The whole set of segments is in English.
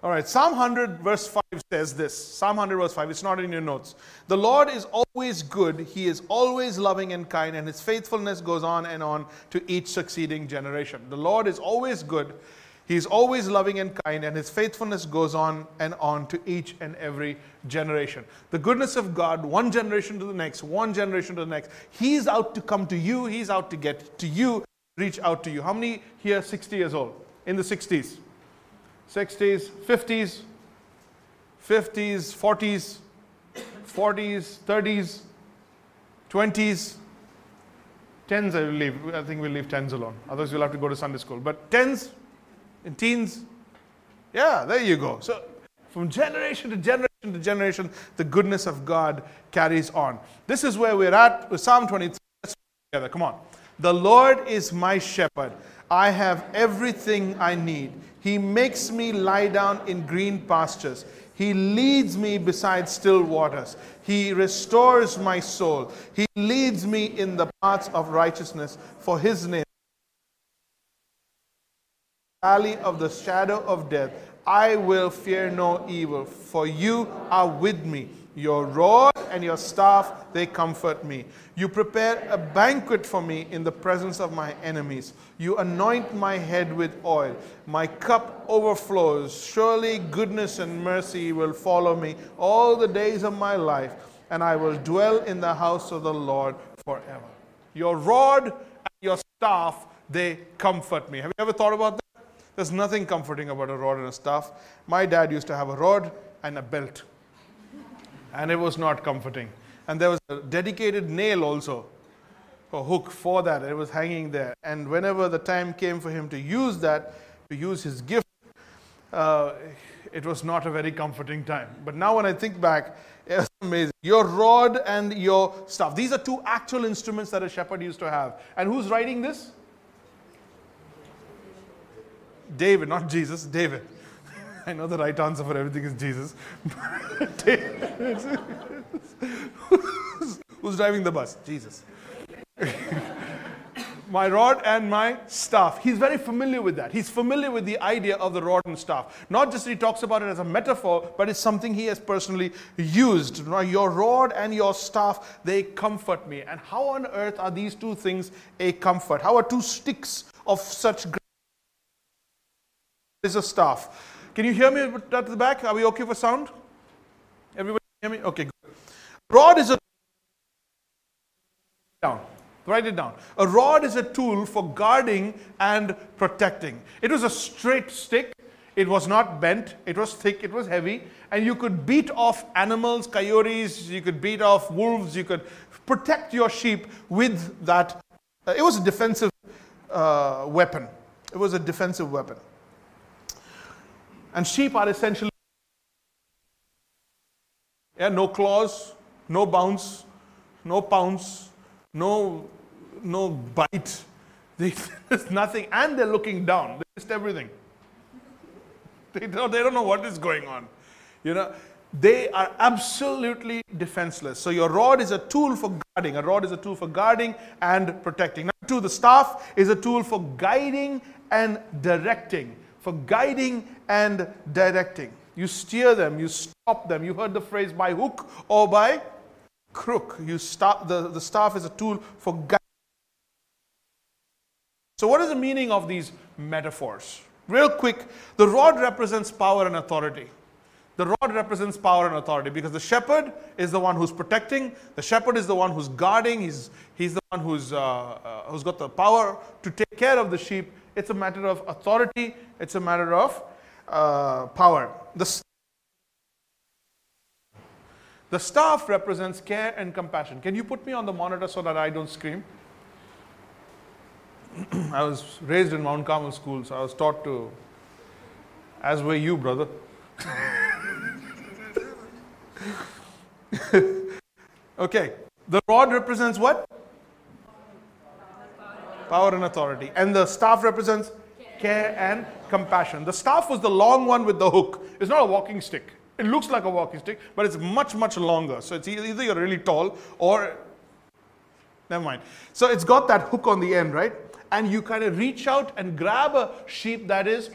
All right, Psalm 100, verse 5 says this. Psalm 100, verse 5, it's not in your notes. The Lord is always good, He is always loving and kind, and His faithfulness goes on and on to each succeeding generation. The Lord is always good, He is always loving and kind, and His faithfulness goes on and on to each and every generation. The goodness of God, one generation to the next, one generation to the next. He's out to come to you, He's out to get to you, reach out to you. How many here 60 years old? In the 60s? 60s, 50s, 50s, 40s, 40s, 30s, 20s, 10s I will leave. I think we'll leave 10s alone. Otherwise you'll have to go to Sunday school. But 10s and teens, yeah, there you go. So from generation to generation to generation, the goodness of God carries on. This is where we're at with Psalm 23. Let's together. Come on. The Lord is my shepherd. I have everything I need. He makes me lie down in green pastures. He leads me beside still waters. He restores my soul. He leads me in the paths of righteousness for his name. Valley of the shadow of death, I will fear no evil, for you are with me. Your rod and your staff, they comfort me. You prepare a banquet for me in the presence of my enemies. You anoint my head with oil. My cup overflows. Surely goodness and mercy will follow me all the days of my life, and I will dwell in the house of the Lord forever. Your rod and your staff, they comfort me. Have you ever thought about that? There's nothing comforting about a rod and a staff. My dad used to have a rod and a belt and it was not comforting. And there was a dedicated nail also, a hook for that. It was hanging there. And whenever the time came for him to use that, to use his gift, uh, it was not a very comforting time. But now when I think back, it's amazing. Your rod and your staff. These are two actual instruments that a shepherd used to have. And who's writing this? David, not Jesus, David. I know the right answer for everything is Jesus. Who's driving the bus? Jesus. my rod and my staff. He's very familiar with that. He's familiar with the idea of the rod and staff. Not just he talks about it as a metaphor, but it's something he has personally used. Your rod and your staff, they comfort me. And how on earth are these two things a comfort? How are two sticks of such great is a staff? Can you hear me at the back? Are we okay for sound? Everybody hear me? Okay, good. Rod is a down. Write it down. A rod is a tool for guarding and protecting. It was a straight stick. It was not bent. It was thick. It was heavy. And you could beat off animals, coyotes. You could beat off wolves. You could protect your sheep with that. Uh, it was a defensive uh, weapon. It was a defensive weapon. And sheep are essentially yeah, no claws, no bounce, no pounce, no no bite. There's nothing, and they're looking down. They missed everything. They don't, they don't know what is going on. You know, they are absolutely defenseless. So your rod is a tool for guarding. A rod is a tool for guarding and protecting. Number two, the staff is a tool for guiding and directing for guiding and directing. You steer them, you stop them. You heard the phrase by hook or by crook. You stop, the, the staff is a tool for guiding. So, what is the meaning of these metaphors? Real quick, the rod represents power and authority. The rod represents power and authority because the shepherd is the one who's protecting. The shepherd is the one who's guarding. He's, he's the one who's, uh, uh, who's got the power to take care of the sheep. It's a matter of authority, it's a matter of uh, power. The, the staff represents care and compassion. Can you put me on the monitor so that I don't scream? I was raised in Mount Carmel school, so I was taught to, as were you, brother. okay, the rod represents what? Power and authority. And the staff represents care and compassion. The staff was the long one with the hook. It's not a walking stick. It looks like a walking stick, but it's much, much longer. So it's either you're really tall or, never mind. So it's got that hook on the end, right? And you kind of reach out and grab a sheep that is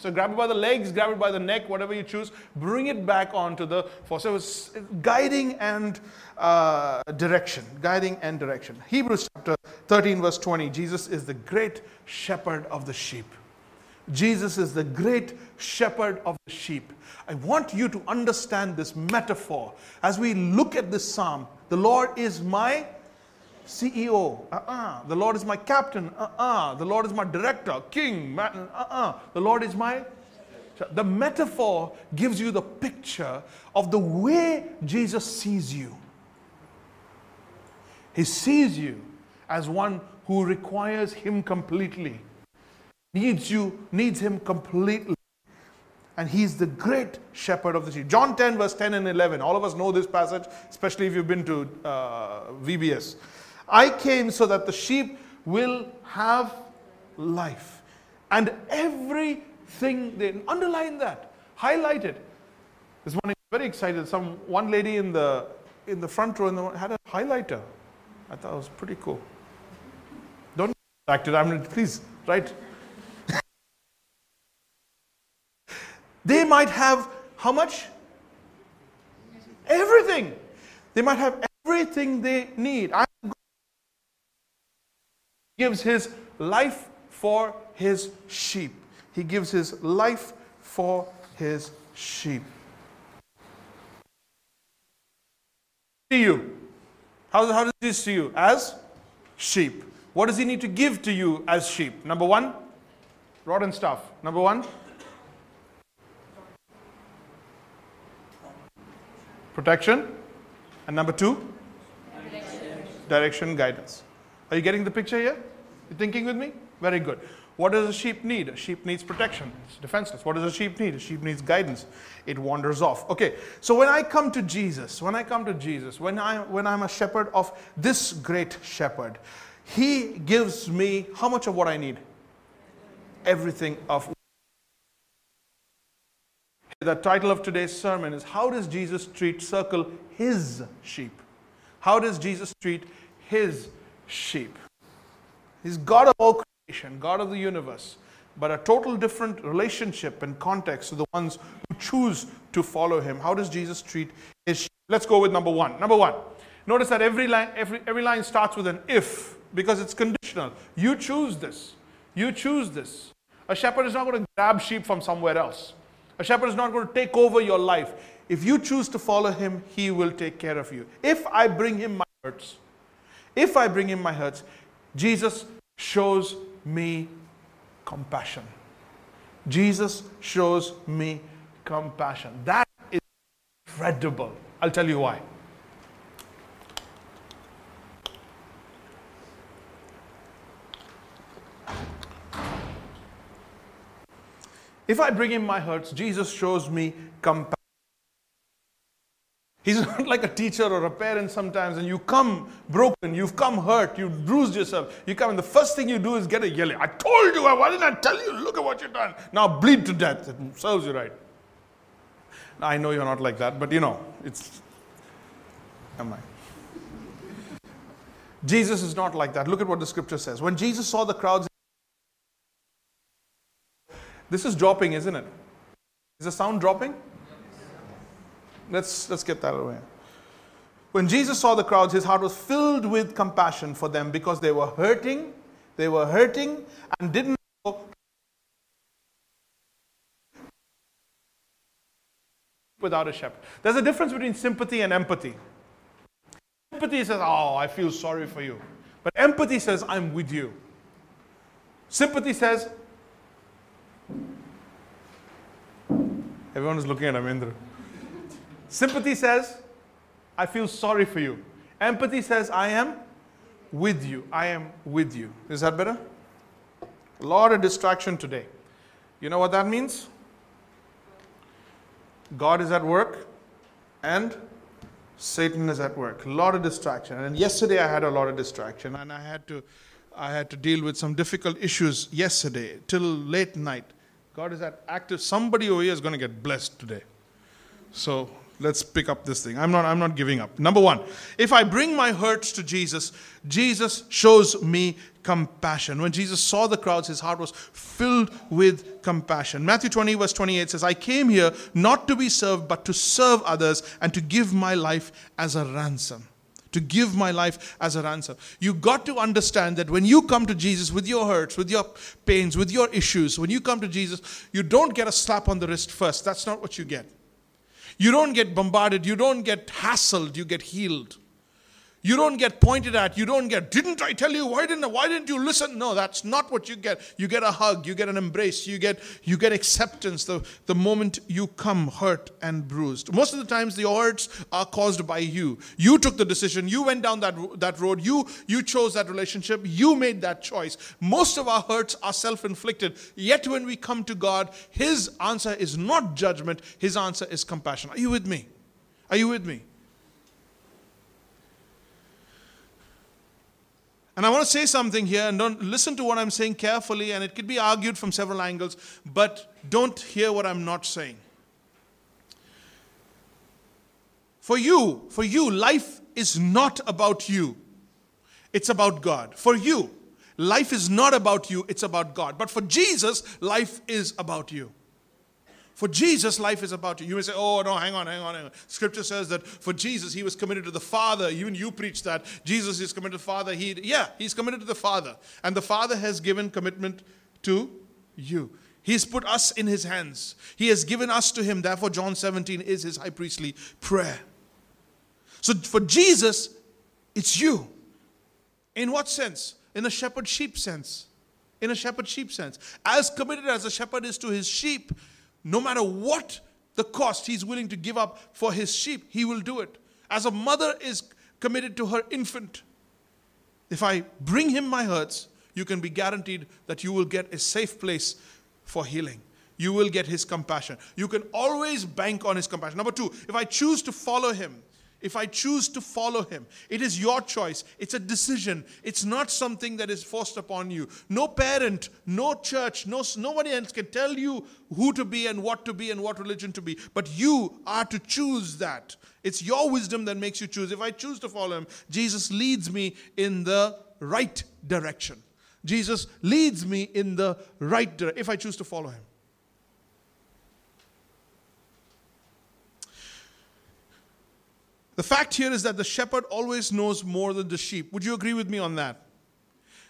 So grab it by the legs, grab it by the neck, whatever you choose, bring it back onto the force. So guiding and uh, direction. Guiding and direction. Hebrews chapter 13, verse 20. Jesus is the great shepherd of the sheep. Jesus is the great shepherd of the sheep. I want you to understand this metaphor as we look at this psalm. The Lord is my CEO. Uh-uh. The Lord is my captain. Uh-uh. The Lord is my director, king. Uh-uh. The Lord is my. The metaphor gives you the picture of the way Jesus sees you. He sees you as one who requires Him completely, needs you, needs Him completely. And He's the great shepherd of the sheep. John 10, verse 10 and 11. All of us know this passage, especially if you've been to uh, VBS. I came so that the sheep will have life. And everything, they underline that, highlight it. This morning, very excited. Some one lady in the in the front row the, had a highlighter. I thought it was pretty cool. Don't to that. I'm please right. they might have how much? Everything. They might have everything they need. I'm gives his life for his sheep. He gives his life for his sheep. See you. How, how does he see you? As sheep. What does he need to give to you as sheep? Number one, rod and staff. Number one, protection. And number two, direction, direction guidance. Are you getting the picture here? You thinking with me? Very good. What does a sheep need? A sheep needs protection. It's defenseless. What does a sheep need? A sheep needs guidance. It wanders off. Okay, so when I come to Jesus, when I come to Jesus, when, I, when I'm a shepherd of this great shepherd, he gives me how much of what I need? Everything of the title of today's sermon is How Does Jesus Treat Circle His Sheep? How does Jesus treat His sheep? He's God of all creation, God of the universe, but a total different relationship and context to the ones who choose to follow him. How does Jesus treat his sheep? Let's go with number one. Number one. Notice that every line, every, every line starts with an if because it's conditional. You choose this. You choose this. A shepherd is not going to grab sheep from somewhere else. A shepherd is not going to take over your life. If you choose to follow him, he will take care of you. If I bring him my hurts, if I bring him my hurts, Jesus shows me compassion. Jesus shows me compassion. That is incredible. I'll tell you why. If I bring him my hurts, Jesus shows me compassion. He's not like a teacher or a parent sometimes, and you come broken, you've come hurt, you've bruised yourself. You come, and the first thing you do is get a yelling. I told you, why didn't I tell you? Look at what you've done. Now bleed to death. It serves you right. I know you're not like that, but you know, it's. Am I? Jesus is not like that. Look at what the scripture says. When Jesus saw the crowds, this is dropping, isn't it? Is the sound dropping? Let's, let's get that away. When Jesus saw the crowds, his heart was filled with compassion for them because they were hurting. They were hurting and didn't know without a shepherd. There's a difference between sympathy and empathy. Sympathy says, Oh, I feel sorry for you. But empathy says, I'm with you. Sympathy says, Everyone is looking at Amendra. Sympathy says, I feel sorry for you. Empathy says, I am with you. I am with you. Is that better? A lot of distraction today. You know what that means? God is at work and Satan is at work. A lot of distraction. And yesterday I had a lot of distraction and I had to I had to deal with some difficult issues yesterday till late night. God is at active. Somebody over here is going to get blessed today. So let's pick up this thing. I'm not, I'm not giving up. Number one, if I bring my hurts to Jesus, Jesus shows me compassion. When Jesus saw the crowds, his heart was filled with compassion. Matthew 20, verse 28 says, I came here not to be served, but to serve others and to give my life as a ransom. To give my life as a ransom. You got to understand that when you come to Jesus with your hurts, with your pains, with your issues, when you come to Jesus, you don't get a slap on the wrist first. That's not what you get. You don't get bombarded, you don't get hassled, you get healed. You don't get pointed at. You don't get, didn't I tell you? Why didn't, why didn't you listen? No, that's not what you get. You get a hug, you get an embrace, you get, you get acceptance the, the moment you come hurt and bruised. Most of the times, the hurts are caused by you. You took the decision, you went down that, that road, you, you chose that relationship, you made that choice. Most of our hurts are self inflicted. Yet, when we come to God, His answer is not judgment, His answer is compassion. Are you with me? Are you with me? And I want to say something here, and don't listen to what I'm saying carefully, and it could be argued from several angles, but don't hear what I'm not saying. For you, for you, life is not about you. It's about God. For you, life is not about you, it's about God. But for Jesus, life is about you. For Jesus, life is about you. You may say, oh, no, hang on, hang on, hang on. Scripture says that for Jesus, he was committed to the Father. Even you preach that. Jesus is committed to the Father. He, yeah, he's committed to the Father. And the Father has given commitment to you. He's put us in his hands. He has given us to him. Therefore, John 17 is his high priestly prayer. So for Jesus, it's you. In what sense? In a shepherd sheep sense. In a shepherd sheep sense. As committed as a shepherd is to his sheep, no matter what the cost he's willing to give up for his sheep, he will do it. As a mother is committed to her infant, if I bring him my hurts, you can be guaranteed that you will get a safe place for healing. You will get his compassion. You can always bank on his compassion. Number two, if I choose to follow him, if I choose to follow him. It is your choice. It's a decision. It's not something that is forced upon you. No parent, no church, no, nobody else can tell you who to be and what to be and what religion to be. But you are to choose that. It's your wisdom that makes you choose. If I choose to follow him, Jesus leads me in the right direction. Jesus leads me in the right direction if I choose to follow him. The fact here is that the shepherd always knows more than the sheep. Would you agree with me on that?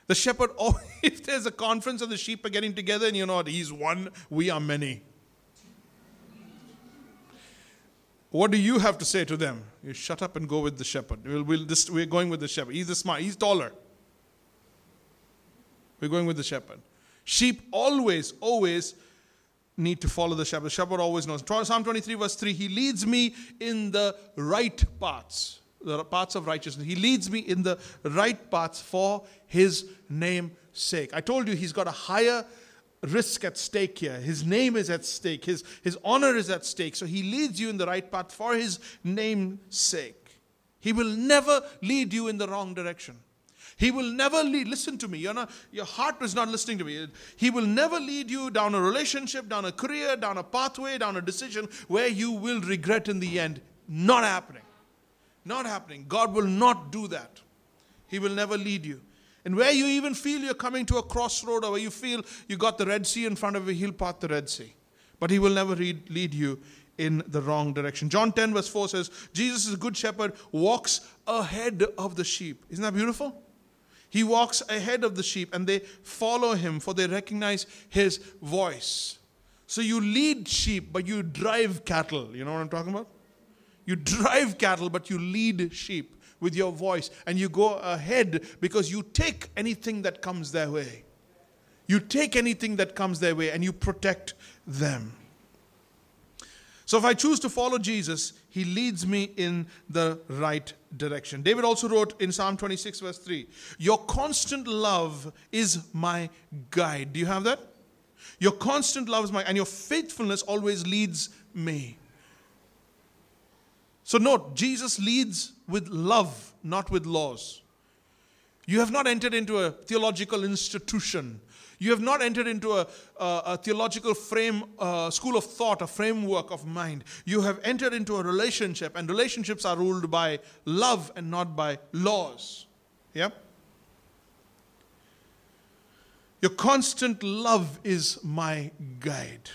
The shepherd, always, if there's a conference and the sheep are getting together and you know, what, he's one, we are many. What do you have to say to them? You shut up and go with the shepherd. We'll, we'll just, we're going with the shepherd. He's the smart, he's taller. We're going with the shepherd. Sheep always, always need to follow the shepherd. The shepherd always knows. Psalm 23, verse 3 He leads me in the right paths, the paths of righteousness. He leads me in the right paths for His name's sake. I told you He's got a higher risk at stake here. His name is at stake, His, his honor is at stake. So He leads you in the right path for His name's sake. He will never lead you in the wrong direction. He will never lead, listen to me, you're not, your heart is not listening to me. He will never lead you down a relationship, down a career, down a pathway, down a decision where you will regret in the end. Not happening. Not happening. God will not do that. He will never lead you. And where you even feel you're coming to a crossroad or where you feel you got the Red Sea in front of you, He'll part the Red Sea. But He will never lead you in the wrong direction. John 10, verse 4 says, Jesus is a good shepherd, walks ahead of the sheep. Isn't that beautiful? He walks ahead of the sheep and they follow him for they recognize his voice. So you lead sheep, but you drive cattle. You know what I'm talking about? You drive cattle, but you lead sheep with your voice and you go ahead because you take anything that comes their way. You take anything that comes their way and you protect them. So if I choose to follow Jesus, he leads me in the right direction. David also wrote in Psalm 26, verse 3 Your constant love is my guide. Do you have that? Your constant love is my, and your faithfulness always leads me. So note, Jesus leads with love, not with laws. You have not entered into a theological institution. You have not entered into a, a, a theological frame, uh, school of thought, a framework of mind. You have entered into a relationship, and relationships are ruled by love and not by laws. Yeah? Your constant love is my guide.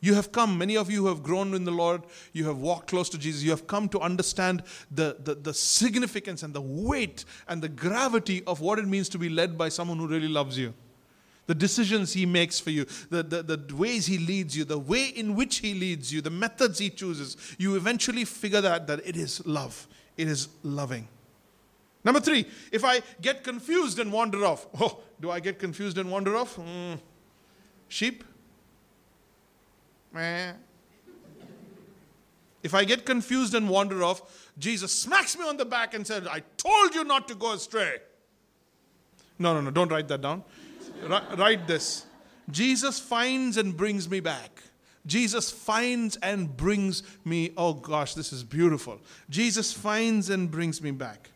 You have come, many of you have grown in the Lord, you have walked close to Jesus, you have come to understand the, the, the, significance and the weight and the gravity of what it means to be led by someone who really loves you. The decisions he makes for you, the, the, the ways he leads you, the way in which he leads you, the methods he chooses, you eventually figure that that it is love. It is loving. Number three, if I get confused and wander off, oh, do I get confused and wander off? Mm. Sheep? Meh. If I get confused and wander off, Jesus smacks me on the back and says, I told you not to go astray. No, no, no, don't write that down. Write this. Jesus finds and brings me back. Jesus finds and brings me, oh gosh, this is beautiful. Jesus finds and brings me back.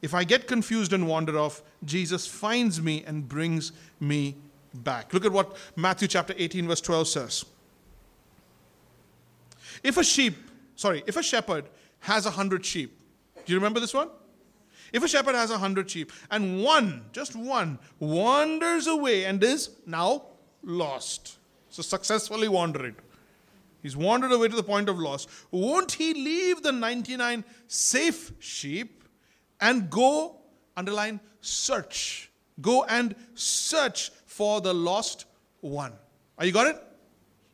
If I get confused and wander off, Jesus finds me and brings me back. Look at what Matthew chapter 18, verse 12 says. If a sheep, sorry, if a shepherd has a hundred sheep, do you remember this one? If a shepherd has a hundred sheep and one, just one, wanders away and is now lost, so successfully wandered, he's wandered away to the point of loss, won't he leave the 99 safe sheep and go, underline, search? Go and search for the lost one. Are you got it?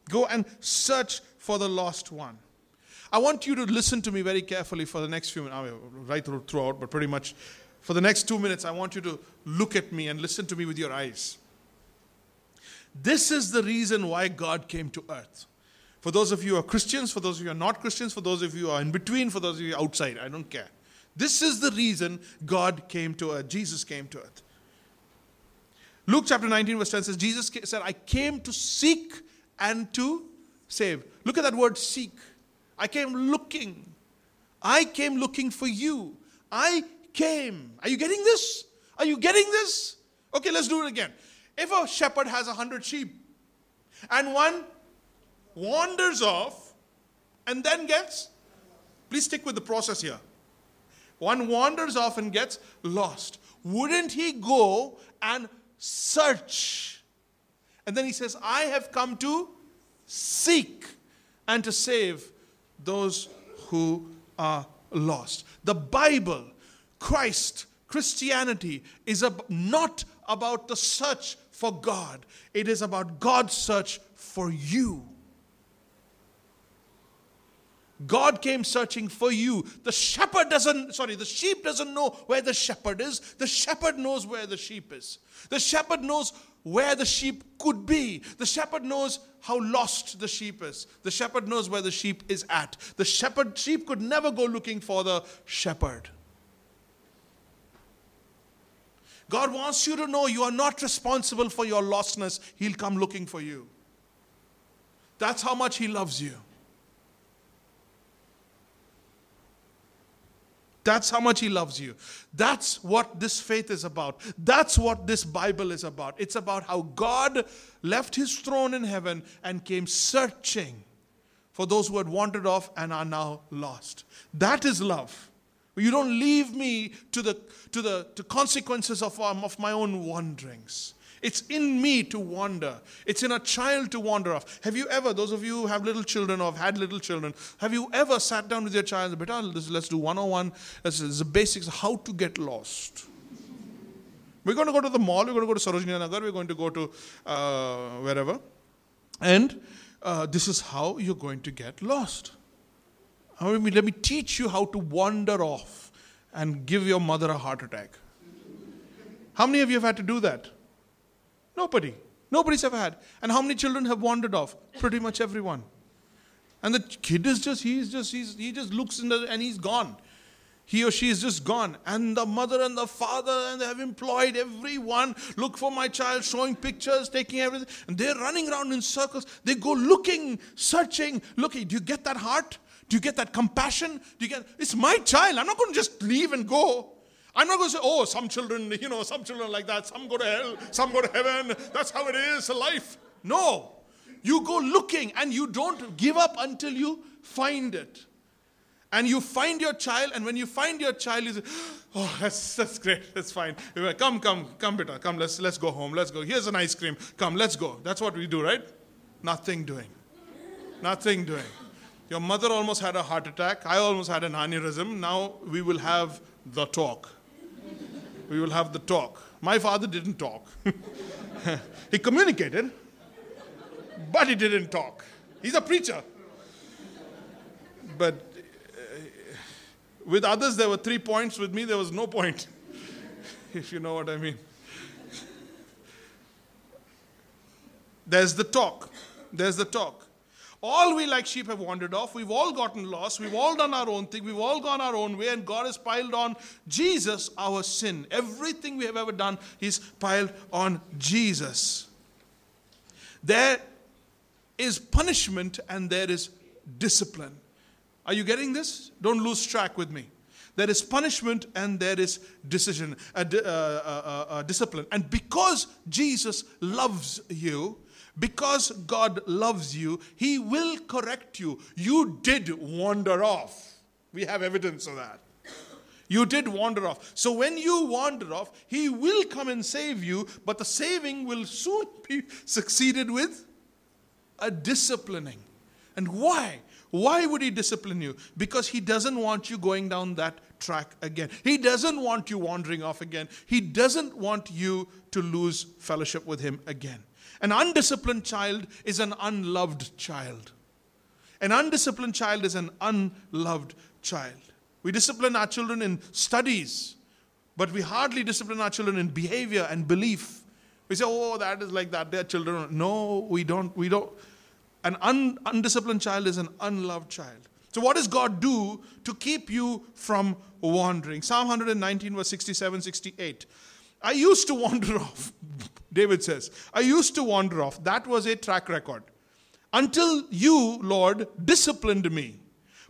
Go and search for the lost one. I want you to listen to me very carefully for the next few minutes, I mean, right throughout, but pretty much for the next two minutes, I want you to look at me and listen to me with your eyes. This is the reason why God came to earth. For those of you who are Christians, for those of you who are not Christians, for those of you who are in between, for those of you outside, I don't care. This is the reason God came to earth, Jesus came to earth. Luke chapter 19, verse 10 says, Jesus said, I came to seek and to save. Look at that word seek. I came looking. I came looking for you. I came. Are you getting this? Are you getting this? Okay, let's do it again. If a shepherd has a hundred sheep and one wanders off and then gets, please stick with the process here. One wanders off and gets lost. Wouldn't he go and search? And then he says, I have come to seek and to save those who are lost. The Bible, Christ, Christianity is not about the search for God, it is about God's search for you. God came searching for you. The shepherd doesn't, sorry, the sheep doesn't know where the shepherd is. The shepherd knows where the sheep is. The shepherd knows where the sheep could be. The shepherd knows how lost the sheep is. The shepherd knows where the sheep is at. The shepherd sheep could never go looking for the shepherd. God wants you to know you are not responsible for your lostness. He'll come looking for you. That's how much He loves you. That's how much He loves you. That's what this faith is about. That's what this Bible is about. It's about how God left His throne in heaven and came searching for those who had wandered off and are now lost. That is love. You don't leave me to the, to the to consequences of, um, of my own wanderings. It's in me to wander. It's in a child to wander off. Have you ever, those of you who have little children or have had little children, have you ever sat down with your child and said, let's do 101, this is the basics, how to get lost. We're going to go to the mall, we're going to go to Sarojini Nagar, we're going to go to uh, wherever. And uh, this is how you're going to get lost. Let me, let me teach you how to wander off and give your mother a heart attack. How many of you have had to do that? Nobody. Nobody's ever had. And how many children have wandered off? Pretty much everyone. And the kid is just, he's just, he's, he just looks in the, and he's gone. He or she is just gone. And the mother and the father, and they have employed everyone. Look for my child, showing pictures, taking everything. And they're running around in circles. They go looking, searching, looking. Do you get that heart? Do you get that compassion? Do you get, it's my child. I'm not going to just leave and go. I'm not going to say, oh, some children, you know, some children like that, some go to hell, some go to heaven. That's how it is, life. No. You go looking and you don't give up until you find it. And you find your child, and when you find your child, you say, Oh, that's, that's great, that's fine. Come, come, come, beta, come, let's, let's go home, let's go. Here's an ice cream, come, let's go. That's what we do, right? Nothing doing. Nothing doing. Your mother almost had a heart attack. I almost had an aneurysm. Now we will have the talk. We will have the talk. My father didn't talk. he communicated, but he didn't talk. He's a preacher. But uh, with others, there were three points. With me, there was no point, if you know what I mean. There's the talk. There's the talk. All we like sheep have wandered off. We've all gotten lost. We've all done our own thing. We've all gone our own way, and God has piled on Jesus our sin. Everything we have ever done, He's piled on Jesus. There is punishment and there is discipline. Are you getting this? Don't lose track with me. There is punishment and there is decision, uh, uh, uh, uh, discipline. And because Jesus loves you, because God loves you, He will correct you. You did wander off. We have evidence of that. You did wander off. So when you wander off, He will come and save you, but the saving will soon be succeeded with a disciplining. And why? Why would He discipline you? Because He doesn't want you going down that track again. He doesn't want you wandering off again. He doesn't want you to lose fellowship with Him again. An undisciplined child is an unloved child. An undisciplined child is an unloved child. We discipline our children in studies, but we hardly discipline our children in behavior and belief. We say, oh, that is like that. They're children. No, we don't. We don't. An un- undisciplined child is an unloved child. So, what does God do to keep you from wandering? Psalm 119, verse 67 68. I used to wander off, David says. I used to wander off. That was a track record. Until you, Lord, disciplined me.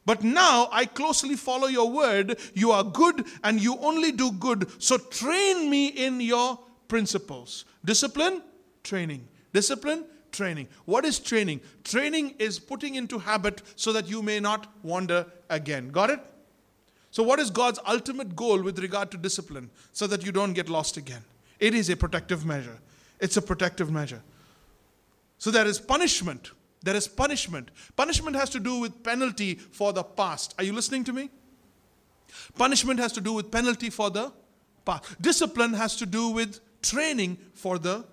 But now I closely follow your word. You are good and you only do good. So train me in your principles. Discipline, training. Discipline, training. What is training? Training is putting into habit so that you may not wander again. Got it? So, what is God's ultimate goal with regard to discipline so that you don't get lost again? It is a protective measure. It's a protective measure. So, there is punishment. There is punishment. Punishment has to do with penalty for the past. Are you listening to me? Punishment has to do with penalty for the past. Discipline has to do with training for the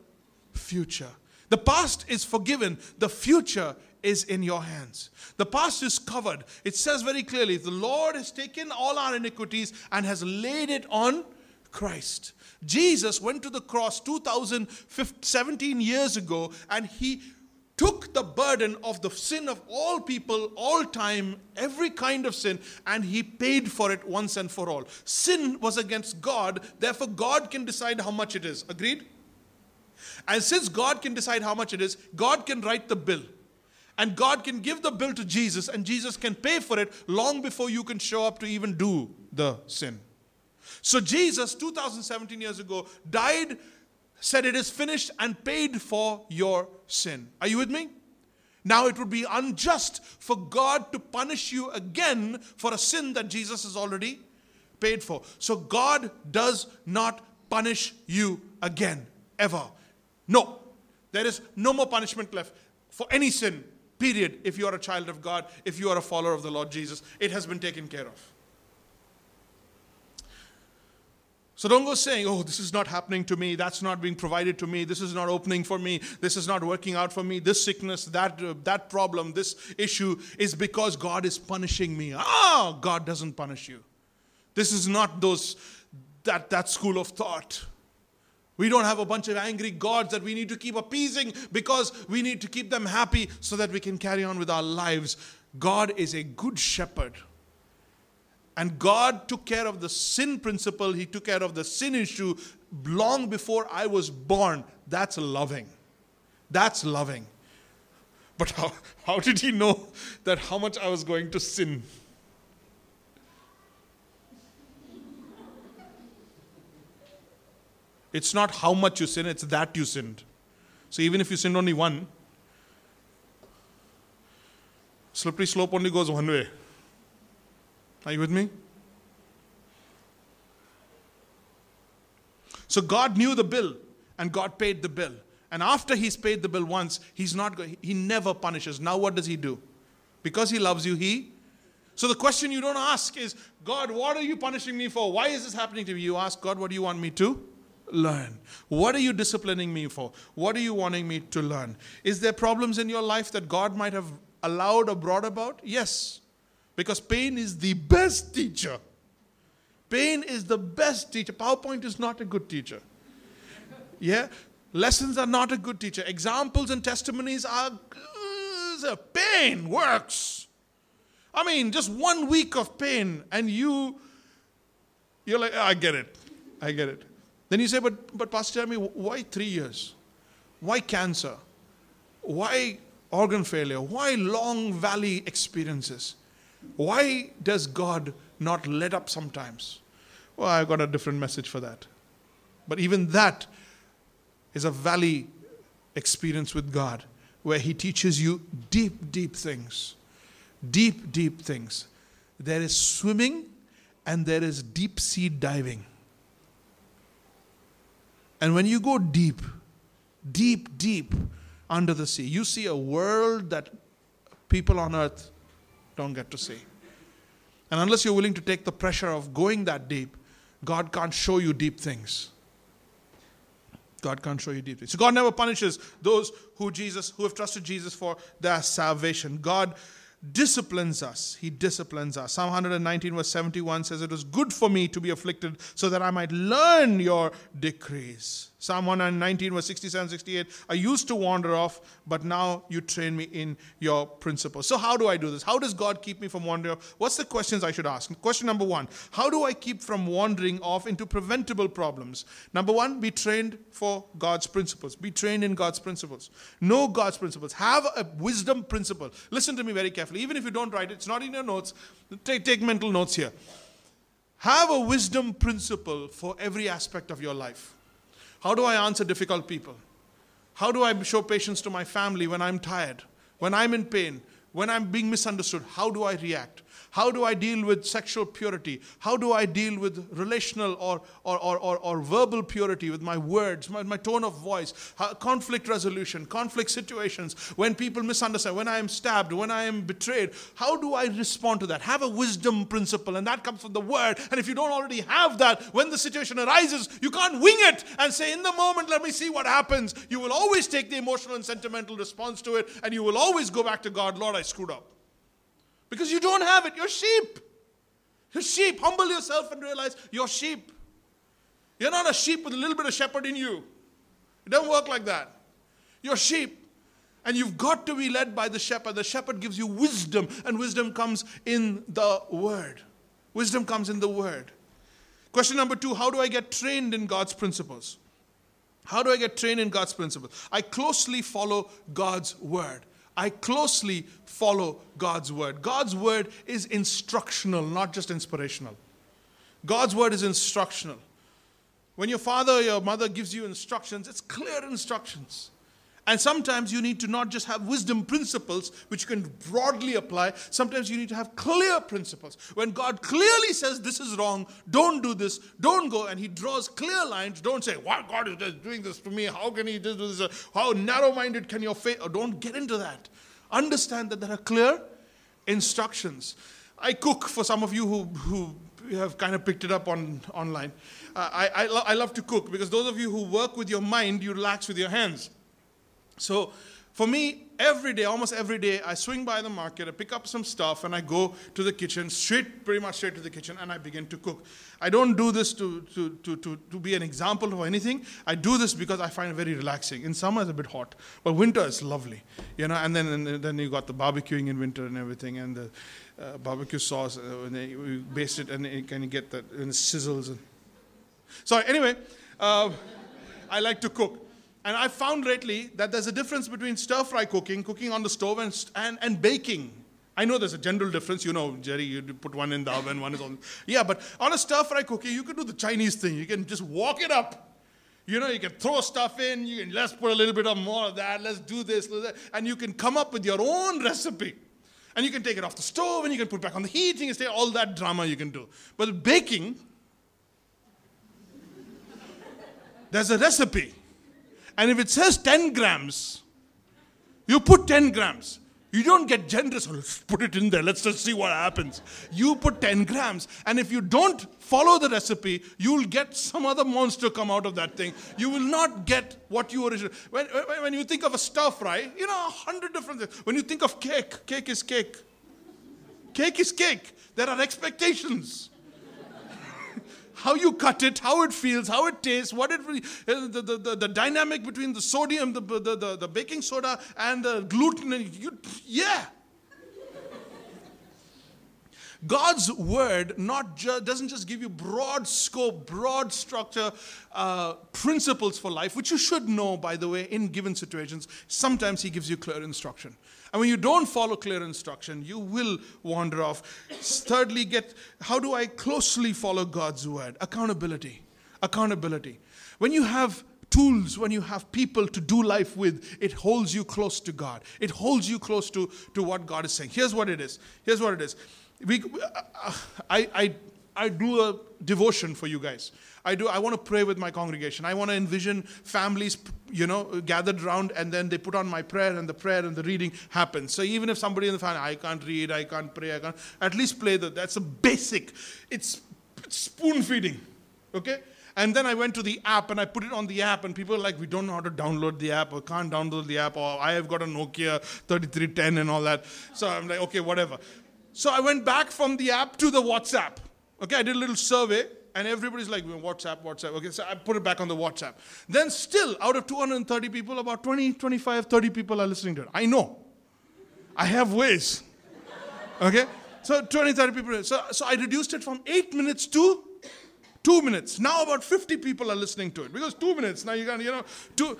future. The past is forgiven, the future is in your hands. The past is covered. It says very clearly the Lord has taken all our iniquities and has laid it on Christ. Jesus went to the cross 2017 years ago and he took the burden of the sin of all people, all time, every kind of sin, and he paid for it once and for all. Sin was against God, therefore, God can decide how much it is. Agreed? And since God can decide how much it is, God can write the bill. And God can give the bill to Jesus, and Jesus can pay for it long before you can show up to even do the sin. So, Jesus, 2017 years ago, died, said it is finished, and paid for your sin. Are you with me? Now, it would be unjust for God to punish you again for a sin that Jesus has already paid for. So, God does not punish you again, ever. No, there is no more punishment left for any sin Period. If you are a child of God, if you are a follower of the Lord Jesus, it has been taken care of. So don't go saying, oh, this is not happening to me, that's not being provided to me, this is not opening for me, this is not working out for me, this sickness, that, uh, that problem, this issue is because God is punishing me. Ah, God doesn't punish you. This is not those that, that school of thought. We don't have a bunch of angry gods that we need to keep appeasing because we need to keep them happy so that we can carry on with our lives. God is a good shepherd. And God took care of the sin principle, He took care of the sin issue long before I was born. That's loving. That's loving. But how, how did He know that how much I was going to sin? It's not how much you sin, it's that you sinned. So even if you sinned only one, slippery slope only goes one way. Are you with me? So God knew the bill and God paid the bill. And after he's paid the bill once, he's not going, he never punishes. Now what does he do? Because he loves you, he so the question you don't ask is, God, what are you punishing me for? Why is this happening to me? You ask, God, what do you want me to learn? What are you disciplining me for? What are you wanting me to learn? Is there problems in your life that God might have allowed or brought about? Yes. Because pain is the best teacher. Pain is the best teacher. PowerPoint is not a good teacher. Yeah? Lessons are not a good teacher. Examples and testimonies are uh, pain works. I mean, just one week of pain, and you, you're like, I get it. I get it. Then you say, but, but Pastor Jeremy, why three years? Why cancer? Why organ failure? Why long valley experiences? Why does God not let up sometimes? Well, I've got a different message for that. But even that is a valley experience with God where He teaches you deep, deep things deep, deep things. There is swimming and there is deep sea diving. And when you go deep, deep, deep under the sea, you see a world that people on earth don't get to see. And unless you're willing to take the pressure of going that deep, God can't show you deep things. God can't show you deep things. So God never punishes those who Jesus, who have trusted Jesus for their salvation. God disciplines us. He disciplines us. Psalm 119, verse 71 says, It was good for me to be afflicted so that I might learn your decrees. Psalm 119, verse 67, 68. I used to wander off, but now you train me in your principles. So, how do I do this? How does God keep me from wandering off? What's the questions I should ask? Question number one How do I keep from wandering off into preventable problems? Number one, be trained for God's principles. Be trained in God's principles. Know God's principles. Have a wisdom principle. Listen to me very carefully. Even if you don't write it, it's not in your notes. Take, take mental notes here. Have a wisdom principle for every aspect of your life. How do I answer difficult people? How do I show patience to my family when I'm tired, when I'm in pain, when I'm being misunderstood? How do I react? How do I deal with sexual purity? How do I deal with relational or, or, or, or, or verbal purity with my words, my, my tone of voice, How, conflict resolution, conflict situations, when people misunderstand, when I am stabbed, when I am betrayed? How do I respond to that? Have a wisdom principle, and that comes from the word. And if you don't already have that, when the situation arises, you can't wing it and say, in the moment, let me see what happens. You will always take the emotional and sentimental response to it, and you will always go back to God, Lord, I screwed up. Because you don't have it. You're sheep. You're sheep. Humble yourself and realize you're sheep. You're not a sheep with a little bit of shepherd in you. It doesn't work like that. You're sheep. And you've got to be led by the shepherd. The shepherd gives you wisdom, and wisdom comes in the word. Wisdom comes in the word. Question number two How do I get trained in God's principles? How do I get trained in God's principles? I closely follow God's word. I closely follow God's word. God's word is instructional, not just inspirational. God's word is instructional. When your father or your mother gives you instructions, it's clear instructions. And sometimes you need to not just have wisdom principles, which you can broadly apply. Sometimes you need to have clear principles. When God clearly says this is wrong, don't do this, don't go, and He draws clear lines, don't say, Why God is doing this to me? How can He do this? How narrow minded can your faith? Or don't get into that. Understand that there are clear instructions. I cook for some of you who, who have kind of picked it up on online. Uh, I, I, lo- I love to cook because those of you who work with your mind, you relax with your hands. So for me, every day, almost every day, I swing by the market, I pick up some stuff, and I go to the kitchen, straight, pretty much straight to the kitchen, and I begin to cook. I don't do this to, to, to, to, to be an example of anything. I do this because I find it very relaxing. In summer, it's a bit hot, but winter is lovely, you know. And then, and then you got the barbecuing in winter and everything, and the uh, barbecue sauce, uh, and then you baste it, and you can get that, and it sizzles. And... So anyway, uh, I like to cook. And I found lately that there's a difference between stir fry cooking, cooking on the stove, and, and, and baking. I know there's a general difference. You know, Jerry, you put one in the oven, one is on. Yeah, but on a stir fry cooking, you can do the Chinese thing. You can just walk it up. You know, you can throw stuff in, you can let's put a little bit of more of that, let's do this, and you can come up with your own recipe. And you can take it off the stove and you can put back on the heating can say all that drama you can do. But baking, there's a recipe. And if it says 10 grams, you put 10 grams. You don't get generous. Let's put it in there. Let's just see what happens. You put 10 grams. And if you don't follow the recipe, you'll get some other monster come out of that thing. You will not get what you originally. When, when you think of a stir fry, you know, a hundred different things. When you think of cake, cake is cake. Cake is cake. There are expectations how you cut it, how it feels, how it tastes, what it uh, the, the, the, the, dynamic between the sodium, the, the, the, the baking soda, and the gluten. And you, yeah. God's word not ju- doesn't just give you broad scope, broad structure, uh, principles for life, which you should know, by the way, in given situations. Sometimes He gives you clear instruction. And when you don't follow clear instruction, you will wander off. Thirdly, get how do I closely follow God's word? Accountability. Accountability. When you have tools, when you have people to do life with, it holds you close to God. It holds you close to, to what God is saying. Here's what it is. Here's what it is. We, uh, I, I, I do a devotion for you guys. I do. I want to pray with my congregation. I want to envision families, you know, gathered around, and then they put on my prayer, and the prayer and the reading happens. So even if somebody in the family, I can't read, I can't pray, I can't, at least play the. That's a basic. It's spoon feeding, okay. And then I went to the app and I put it on the app, and people are like, we don't know how to download the app, or can't download the app, or I have got a Nokia 3310 and all that. So I'm like, okay, whatever. So I went back from the app to the WhatsApp. Okay, I did a little survey and everybody's like, WhatsApp, WhatsApp. Okay, so I put it back on the WhatsApp. Then, still, out of 230 people, about 20, 25, 30 people are listening to it. I know. I have ways. Okay? So, 20, 30 people. So, so I reduced it from eight minutes to two minutes. Now, about 50 people are listening to it because two minutes. Now, you can, you know, two.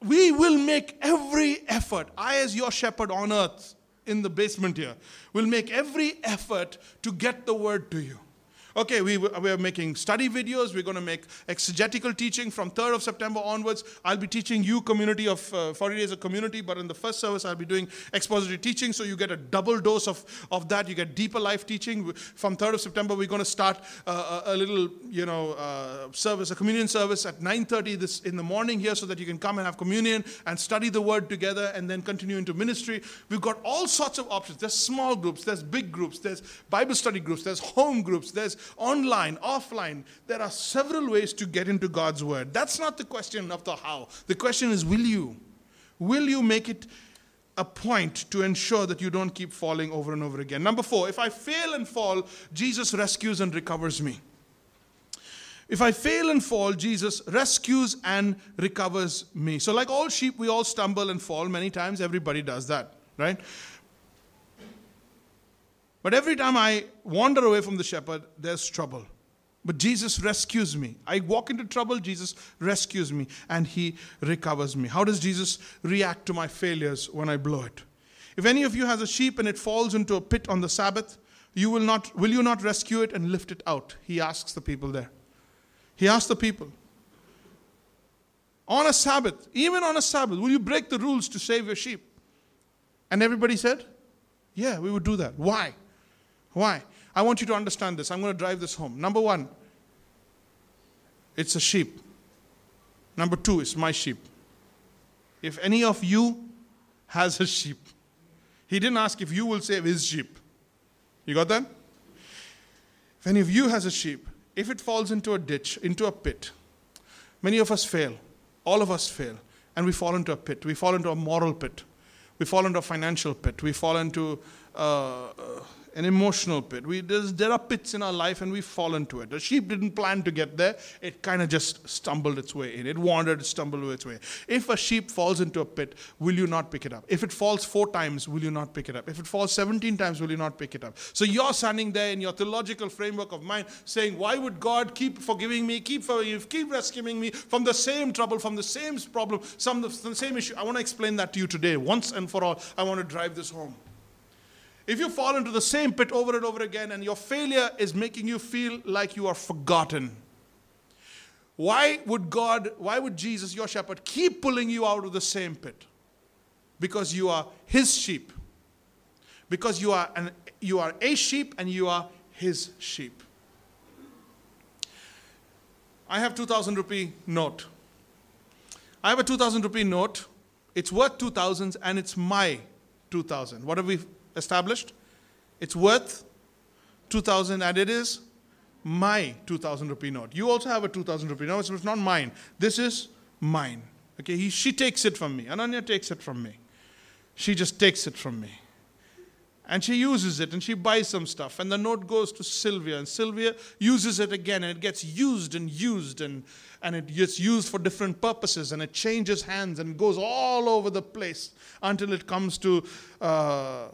We will make every effort. I, as your shepherd on earth, in the basement here, will make every effort to get the word to you. Okay, we, we are making study videos. We're going to make exegetical teaching from 3rd of September onwards. I'll be teaching you community of uh, 40 days of community, but in the first service, I'll be doing expository teaching. So you get a double dose of, of that. You get deeper life teaching. From 3rd of September, we're going to start uh, a, little, you know, uh, service, a communion service at 9.30 this in the morning here so that you can come and have communion and study the word together and then continue into ministry. We've got all sorts of options. There's small groups, there's big groups, there's Bible study groups, there's home groups, there's online, offline. There are several ways to get into God's Word. That's not the question of the how. The question is, will you? Will you make it a point to ensure that you don't keep falling over and over again? Number four, if I fail and fall, Jesus rescues and recovers me. If I fail and fall, Jesus rescues and recovers me. So, like all sheep, we all stumble and fall many times. Everybody does that, right? But every time I wander away from the shepherd, there's trouble. But Jesus rescues me. I walk into trouble, Jesus rescues me and he recovers me. How does Jesus react to my failures when I blow it? If any of you has a sheep and it falls into a pit on the Sabbath, you will not will you not rescue it and lift it out? He asks the people there. He asks the people. On a Sabbath, even on a Sabbath, will you break the rules to save your sheep? And everybody said, Yeah, we would do that. Why? Why? I want you to understand this. I'm going to drive this home. Number one, it's a sheep. Number two, it's my sheep. If any of you has a sheep, he didn't ask if you will save his sheep. You got that? If any of you has a sheep, if it falls into a ditch, into a pit, many of us fail. All of us fail. And we fall into a pit. We fall into a moral pit. We fall into a financial pit. We fall into uh, uh, an emotional pit. We, there are pits in our life and we fall into it. The sheep didn't plan to get there, it kind of just stumbled its way in. It wandered, stumbled its way. If a sheep falls into a pit, will you not pick it up? If it falls four times, will you not pick it up? If it falls 17 times, will you not pick it up? So you're standing there in your theological framework of mind saying, Why would God keep forgiving me, keep, keep rescuing me from the same trouble, from the same problem, some the same issue? I want to explain that to you today. Once and for all, I want to drive this home. If you fall into the same pit over and over again and your failure is making you feel like you are forgotten, Why would God, why would Jesus, your shepherd, keep pulling you out of the same pit? Because you are his sheep. Because you are, an, you are a sheep and you are his sheep. I have 2000 rupee note. I have a 2000 rupee note. It's worth 2000 and it's my 2000. What have we established? It's worth 2000 and it is my 2000 rupee note. You also have a 2000 rupee note. It's not mine. This is mine. Okay, he, she takes it from me. Ananya takes it from me. She just takes it from me. And she uses it and she buys some stuff. And the note goes to Sylvia. And Sylvia uses it again. And it gets used and used. And, and it gets used for different purposes. And it changes hands and goes all over the place until it comes to. Uh,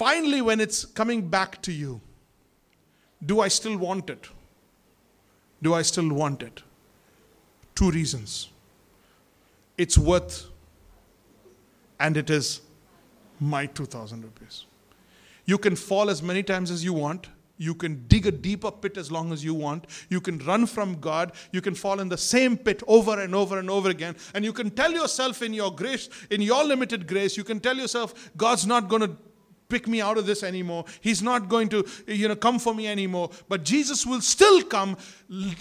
Finally, when it's coming back to you, do I still want it? Do I still want it? Two reasons. It's worth, and it is my 2000 rupees. You can fall as many times as you want. You can dig a deeper pit as long as you want. You can run from God. You can fall in the same pit over and over and over again. And you can tell yourself in your grace, in your limited grace, you can tell yourself, God's not going to pick me out of this anymore. He's not going to, you know, come for me anymore. But Jesus will still come.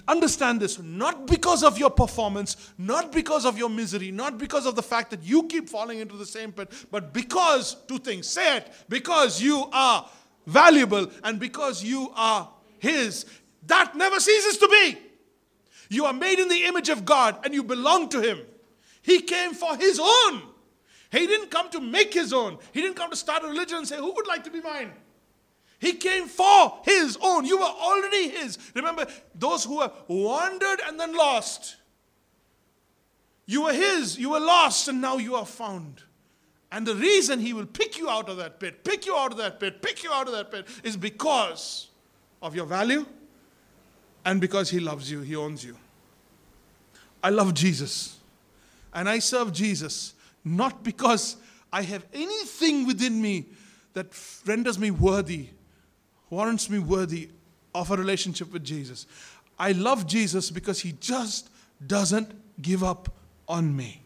Understand this, not because of your performance, not because of your misery, not because of the fact that you keep falling into the same pit, but because, two things, say it, because you are valuable and because you are His. That never ceases to be. You are made in the image of God and you belong to Him. He came for His own. He didn't come to make his own. He didn't come to start a religion and say, Who would like to be mine? He came for his own. You were already his. Remember, those who were wandered and then lost. You were his. You were lost and now you are found. And the reason he will pick you out of that pit, pick you out of that pit, pick you out of that pit is because of your value and because he loves you, he owns you. I love Jesus and I serve Jesus not because I have anything within me that renders me worthy, warrants me worthy of a relationship with Jesus. I love Jesus because he just doesn't give up on me.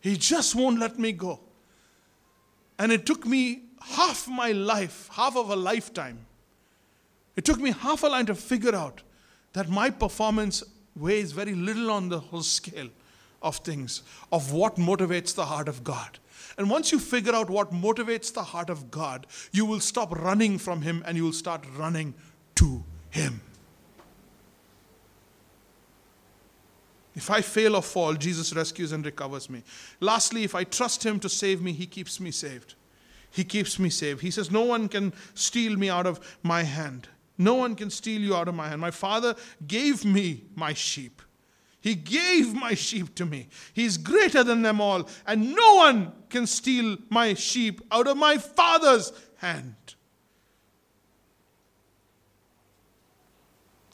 He just won't let me go. And it took me half my life, half of a lifetime. It took me half a line to figure out that my performance weighs very little on the whole scale of things, of what motivates the heart of God. And once you figure out what motivates the heart of God, you will stop running from Him and you will start running to Him. If I fail or fall, Jesus rescues and recovers me. Lastly, if I trust Him to save me, He keeps me saved. He keeps me saved. He says, No one can steal me out of my hand. No one can steal you out of my hand. My Father gave me my sheep. He gave my sheep to me. He's greater than them all, and no one can steal my sheep out of my Father's hand.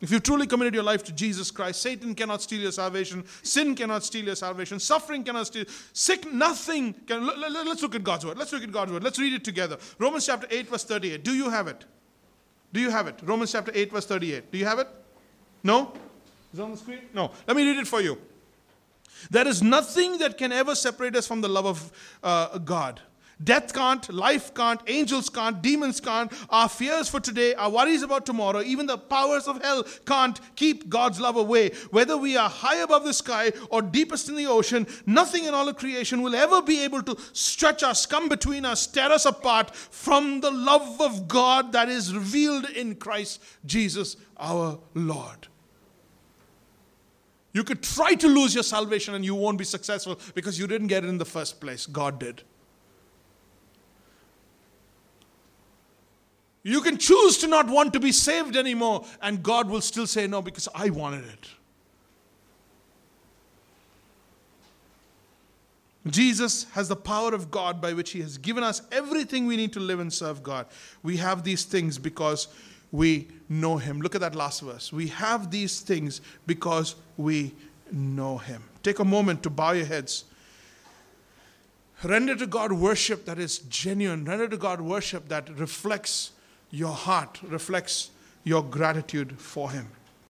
If you've truly committed your life to Jesus Christ, Satan cannot steal your salvation, sin cannot steal your salvation, suffering cannot steal, sick, nothing can. Let's look at God's word. Let's look at God's word. Let's read it together. Romans chapter 8, verse 38. Do you have it? Do you have it? Romans chapter 8, verse 38. Do you have it? No? Is on the screen? No. Let me read it for you. There is nothing that can ever separate us from the love of uh, God. Death can't, life can't, angels can't, demons can't, our fears for today, our worries about tomorrow, even the powers of hell can't keep God's love away. Whether we are high above the sky or deepest in the ocean, nothing in all of creation will ever be able to stretch us, come between us, tear us apart from the love of God that is revealed in Christ Jesus our Lord. You could try to lose your salvation and you won't be successful because you didn't get it in the first place. God did. You can choose to not want to be saved anymore, and God will still say no because I wanted it. Jesus has the power of God by which He has given us everything we need to live and serve God. We have these things because we know him. Look at that last verse. We have these things because we know him. Take a moment to bow your heads. Render to God worship that is genuine. Render to God worship that reflects your heart reflects your gratitude for Him.